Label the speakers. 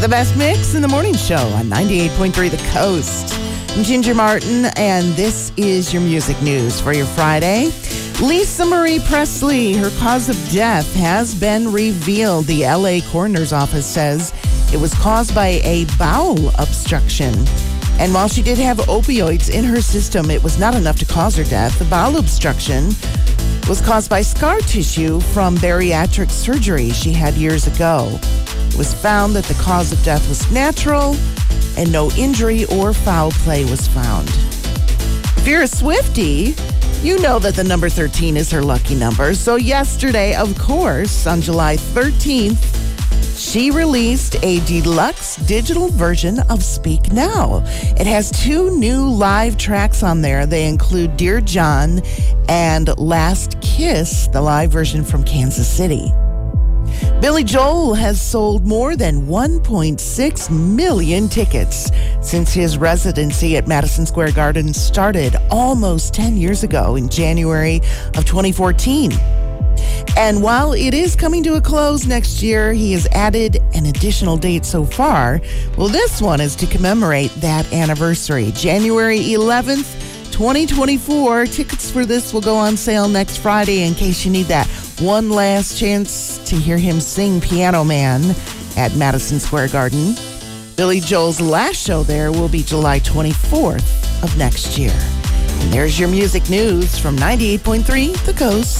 Speaker 1: the best mix in the morning show on 98.3 The Coast. I'm Ginger Martin, and this is your music news for your Friday. Lisa Marie Presley, her cause of death has been revealed. The LA coroner's office says it was caused by a bowel obstruction. And while she did have opioids in her system, it was not enough to cause her death. The bowel obstruction was caused by scar tissue from bariatric surgery she had years ago. It was found that the cause of death was natural and no injury or foul play was found. If you're a Swifty, you know that the number 13 is her lucky number. So, yesterday, of course, on July 13th, she released a deluxe digital version of Speak Now. It has two new live tracks on there. They include Dear John and Last Kiss, the live version from Kansas City. Billy Joel has sold more than 1.6 million tickets since his residency at Madison Square Garden started almost 10 years ago in January of 2014. And while it is coming to a close next year, he has added an additional date so far. Well, this one is to commemorate that anniversary, January 11th. 2024. Tickets for this will go on sale next Friday in case you need that one last chance to hear him sing Piano Man at Madison Square Garden. Billy Joel's last show there will be July 24th of next year. And there's your music news from 98.3 The Coast.